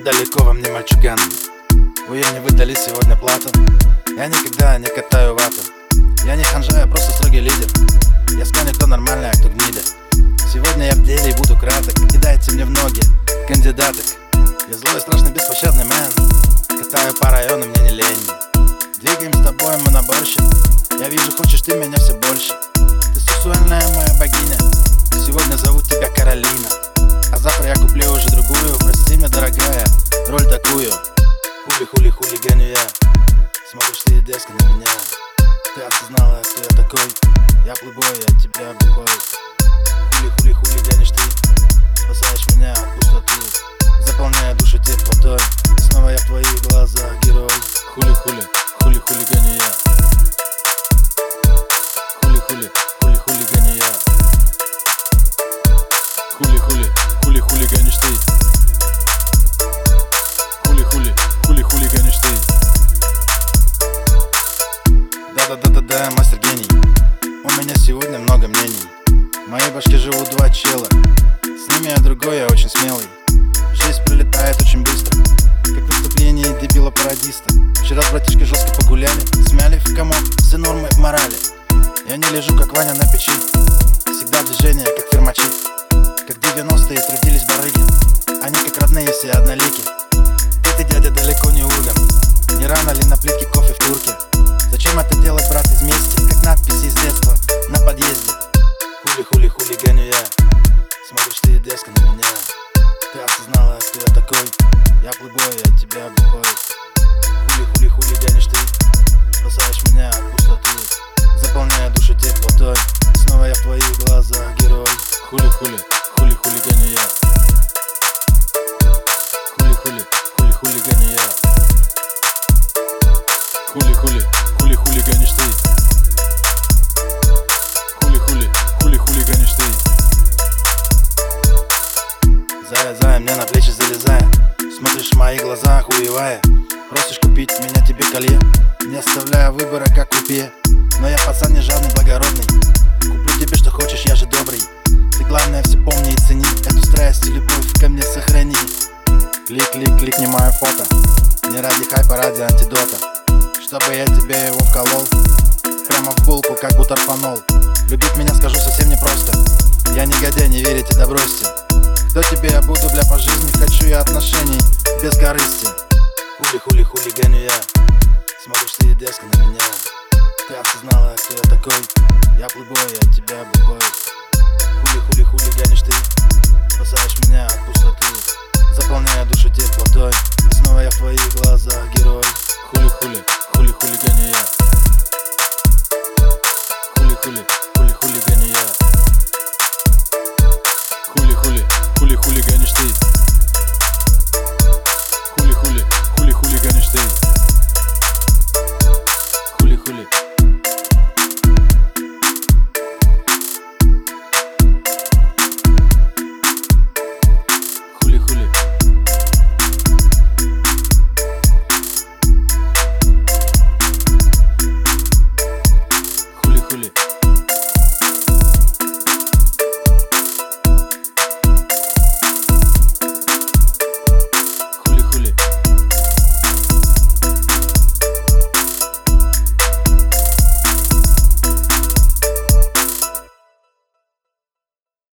далеко во мне мальчуган. Вы не выдали сегодня плату. Я никогда не катаю вату. Я не ханжа, я просто строгий лидер. Я скажу, кто нормальный, а кто гнида. Сегодня я в деле и буду краток. Кидайте мне в ноги кандидаток. Я злой, страшный, беспощадный мэн. Катаю по району, мне не лень. Двигаем с тобой мы на борще Я вижу, хочешь ты меня все больше. Ты сексуальная моя богиня. Сегодня зовут тебя Каролина А завтра я куплю уже другую. Прости меня, дорогая, роль такую. Хули-хули, хулиганю я. Смотришь ты дерзко на меня. Ты осознала, кто я такой. Я плыбой, я тебя бухой Хули-хули, хулиганишь ты. Спасаешь меня от пустоты Заполняя душу теплотой. И снова я в твоих глазах герой. Хули-хули, хули-хулиганю я Да-да-да-да-да, мастер гений. У меня сегодня много мнений. В моей башке живут два чела. С ними я другой, я очень смелый. Жизнь прилетает очень быстро. Как выступление дебила-пародиста Вчера с братишкой жестко погуляли. Смяли в комок все нормы морали. Я не лежу, как Ваня на печи. Всегда движение, как фермачи. Как 90-е трудились барыги. Они как родные все однолики. Ты дядя, далеко Хулиганю я. Смотришь ты дерзко на меня. Ты осознала, кто я такой? Я плыбой, я тебя бухой Хули-хули, хулиганишь ты Спасаешь хуевая Просишь купить меня тебе колье Не оставляя выбора, как купе Но я пацан не жадный, благородный. Куплю тебе, что хочешь, я же добрый. Ты главное все помни и цени. Эту страсть и любовь ко мне сохрани. Клик, клик, клик, не мое фото. Не ради хайпа, ради антидота. Чтобы я тебе его вколол Прямо в булку, как бутарфанол Любить меня скажу совсем непросто. Я негодяй, не верите, да бросьте. Кто тебе я буду, бля, по жизни Хочу я отношений без корысти Хули-хули, хулиганю я. Смотришь ты дерзко на меня. Ты осознала, кто я такой. Я плыбой, я тебя бухой. Хули-хули, хулиганишь ты